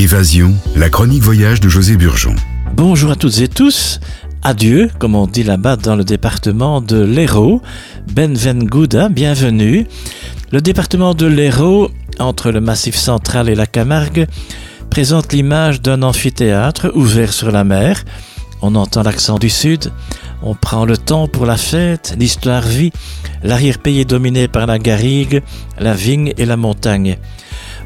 Évasion, la chronique voyage de José Burgeon. Bonjour à toutes et tous. Adieu, comme on dit là-bas dans le département de l'Hérault. Benvenguda, bienvenue. Le département de l'Hérault, entre le Massif central et la Camargue, présente l'image d'un amphithéâtre ouvert sur la mer. On entend l'accent du sud, on prend le temps pour la fête, l'histoire vit, l'arrière-pays est dominé par la garrigue, la vigne et la montagne.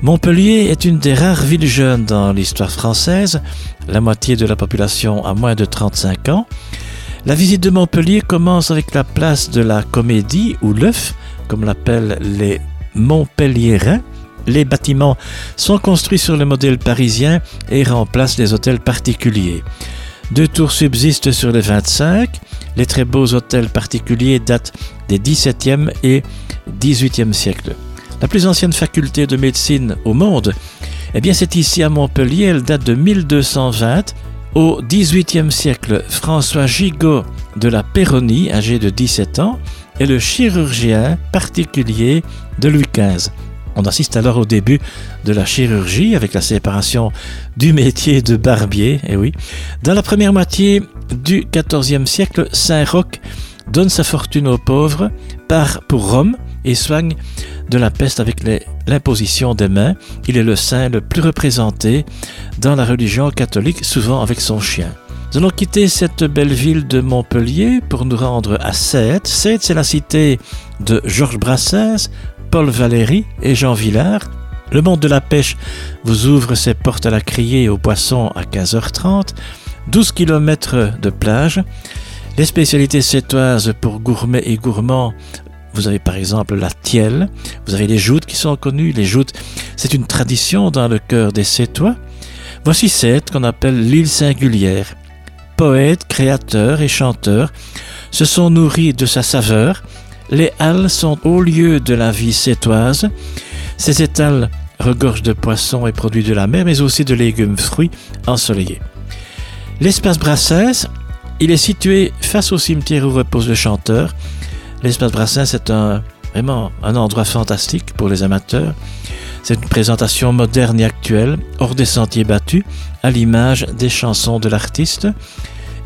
Montpellier est une des rares villes jeunes dans l'histoire française, la moitié de la population a moins de 35 ans. La visite de Montpellier commence avec la place de la Comédie ou l'œuf, comme l'appellent les Montpelliérains. Les bâtiments sont construits sur le modèle parisien et remplacent les hôtels particuliers. Deux tours subsistent sur les 25. Les très beaux hôtels particuliers datent des 17e et 18e siècles. La plus ancienne faculté de médecine au monde, eh bien c'est ici à Montpellier, elle date de 1220. Au XVIIIe siècle, François Gigot de la Péronie, âgé de 17 ans, est le chirurgien particulier de Louis XV. On assiste alors au début de la chirurgie avec la séparation du métier de barbier. Eh oui. Dans la première moitié du XIVe siècle, Saint-Roch donne sa fortune aux pauvres, part pour Rome et soigne de la peste avec l'imposition des mains. Il est le saint le plus représenté dans la religion catholique, souvent avec son chien. Nous allons quitter cette belle ville de Montpellier pour nous rendre à Sète. Sète, c'est la cité de Georges Brassens, Paul Valéry et Jean Villard. Le monde de la pêche vous ouvre ses portes à la criée et aux poissons à 15h30. 12 km de plage. Les spécialités sétoises pour gourmets et gourmands vous avez par exemple la tielle, vous avez les joutes qui sont connues. Les joutes, c'est une tradition dans le cœur des Sétois. Voici cette qu'on appelle l'île singulière. Poètes, créateurs et chanteurs se sont nourris de sa saveur les halles sont au lieu de la vie sétoise. Ces étals regorgent de poissons et produits de la mer, mais aussi de légumes, fruits ensoleillés. L'espace Brassens, il est situé face au cimetière où repose le chanteur. L'espace Brassens est un, vraiment un endroit fantastique pour les amateurs. C'est une présentation moderne et actuelle, hors des sentiers battus, à l'image des chansons de l'artiste.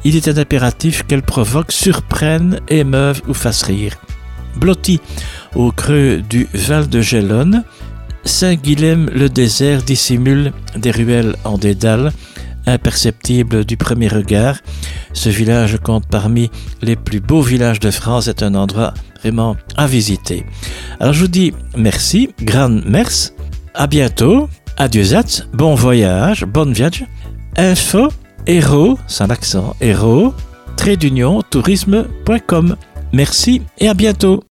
Il était impératif qu'elle provoque, surprenne, émeuve ou fasse rire blotti au creux du Val de Gelonne. Saint-Guilhem-le-Désert dissimule des ruelles en dédale, imperceptibles du premier regard. Ce village compte parmi les plus beaux villages de France, c'est un endroit vraiment à visiter. Alors je vous dis merci, grand merci, à bientôt, adieu bon voyage, bonne viage, info, héros, sans accent, héros, trait d'union, tourisme.com. Merci et à bientôt.